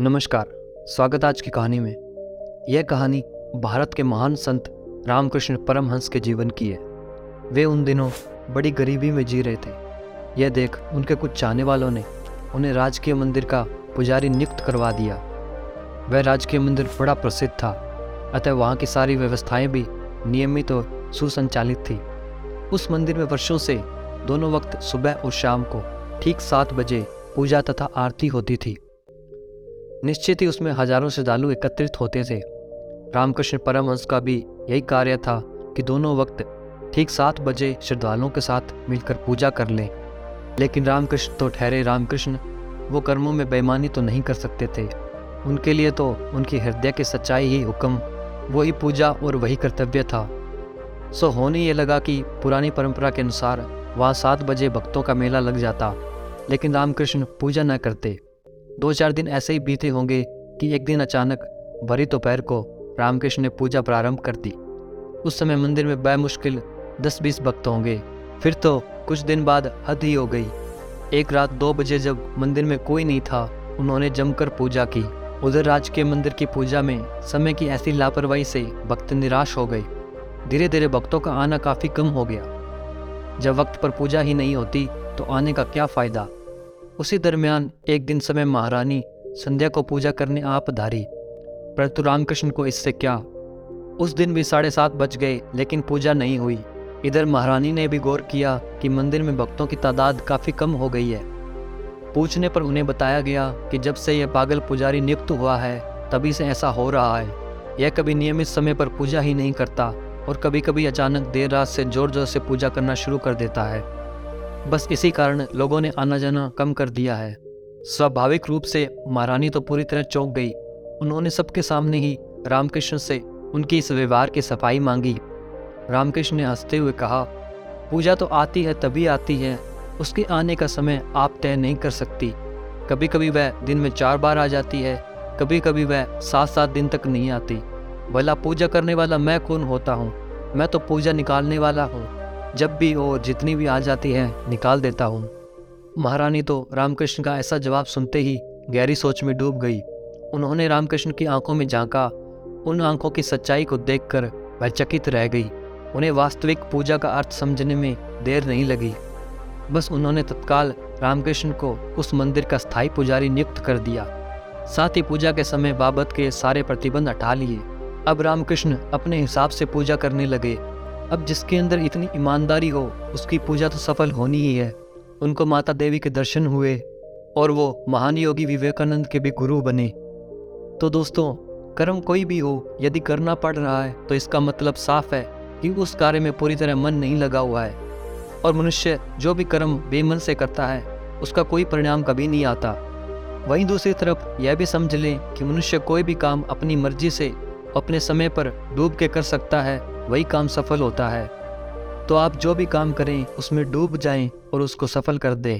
नमस्कार, स्वागत आज की कहानी में। यह कहानी भारत के महान संत रामकृष्ण परमहंस के जीवन की है। वे उन दिनों बड़ी गरीबी में जी रहे थे। यह देख उनके कुछ चाहने वालों ने उन्हें राजकीय मंदिर का पुजारी नियुक्त करवा दिया। वह राजकीय मंदिर बड़ा प्रसिद्ध था, अतः वहाँ की सारी व्यवस्थाएँ भी नियमित और सुसंचालित थी। उस मंदिर में वर्षों से दोनों वक्त सुबह और शाम को ठीक सात बजे पूजा तथा आरती होती थी। निश्चित ही उसमें हज़ारों श्रद्धालु एकत्रित होते थे। रामकृष्ण परमहंस का भी यही कार्य था कि दोनों वक्त ठीक सात बजे श्रद्धालुओं के साथ मिलकर पूजा कर लें। लेकिन रामकृष्ण तो ठहरे रामकृष्ण, वो कर्मों में बेईमानी तो नहीं कर सकते थे। उनके लिए तो उनकी हृदय की सच्चाई ही हुक्म वही पूजा और वही कर्तव्य था। सो होने ये लगा कि पुरानी परंपरा के अनुसार वहाँ सात बजे भक्तों का मेला लग जाता, लेकिन रामकृष्ण पूजा न करते। दो चार दिन ऐसे ही बीते होंगे कि एक दिन अचानक भरी दोपहर को रामकृष्ण ने पूजा प्रारंभ कर दी। उस समय मंदिर में बेमुश्किल दस बीस भक्त होंगे। फिर तो कुछ दिन बाद हद ही हो गई। एक रात दो बजे जब मंदिर में कोई नहीं था, उन्होंने जमकर पूजा की। उधर राज के मंदिर की पूजा में समय की ऐसी लापरवाही से भक्त निराश हो गए। धीरे धीरे भक्तों का आना काफ़ी कम हो गया। जब वक्त पर पूजा ही नहीं होती तो आने का क्या फ़ायदा? उसी दरमियान एक दिन समय महारानी संध्या को पूजा करने आप धारी। परंतु रामकृष्ण को इससे क्या? उस दिन भी साढ़े सात बज गए, लेकिन पूजा नहीं हुई। इधर महारानी ने भी गौर किया कि मंदिर में भक्तों की तादाद काफ़ी कम हो गई है। पूछने पर उन्हें बताया गया कि जब से यह पागल पुजारी नियुक्त हुआ है, तभी से ऐसा हो रहा है। यह कभी नियमित समय पर पूजा ही नहीं करता और कभी कभी अचानक देर रात से ज़ोर ज़ोर से पूजा करना शुरू कर देता है। बस इसी कारण लोगों ने आना जाना कम कर दिया है। स्वाभाविक रूप से महारानी तो पूरी तरह चौंक गई। उन्होंने सबके सामने ही रामकृष्ण से उनकी इस व्यवहार की सफ़ाई मांगी। रामकृष्ण ने हँसते हुए कहा, पूजा तो आती है, तभी आती है। उसके आने का समय आप तय नहीं कर सकती। कभी कभी वह दिन में चार बार आ जाती है कभी कभी वह सात सात दिन तक नहीं आती। भला पूजा करने वाला मैं कौन होता हूँ? मैं तो पूजा निकालने वाला हूँ। जब भी और जितनी भी आ जाती है, निकाल देता हूँ। महारानी तो रामकृष्ण का ऐसा जवाब सुनते ही गहरी सोच में डूब गई। उन्होंने रामकृष्ण की आँखों में झांका। उन आँखों की सच्चाई को देखकर वह चकित रह गई। उन्हें वास्तविक पूजा का अर्थ समझने में देर नहीं लगी। बस उन्होंने तत्काल रामकृष्ण को उस मंदिर का स्थायी पुजारी नियुक्त कर दिया। साथ ही पूजा के समय बाबत के सारे प्रतिबंध हटा लिए। अब रामकृष्ण अपने हिसाब से पूजा करने लगे। अब जिसके अंदर इतनी ईमानदारी हो, उसकी पूजा तो सफल होनी ही है। उनको माता देवी के दर्शन हुए, और वो महान योगी विवेकानंद के भी गुरु बने। तो दोस्तों, कर्म कोई भी हो, यदि करना पड़ रहा है तो इसका मतलब साफ़ है कि उस कार्य में पूरी तरह मन नहीं लगा हुआ है। और मनुष्य जो भी कर्म बेमन से करता है, उसका कोई परिणाम कभी नहीं आता। वहीं दूसरी तरफ़ यह भी समझ लें कि मनुष्य कोई भी काम अपनी मर्ज़ी से अपने समय पर डूब के कर सकता है, वही काम सफल होता है। तो आप जो भी काम करें, उसमें डूब जाएँ और उसको सफल कर दें।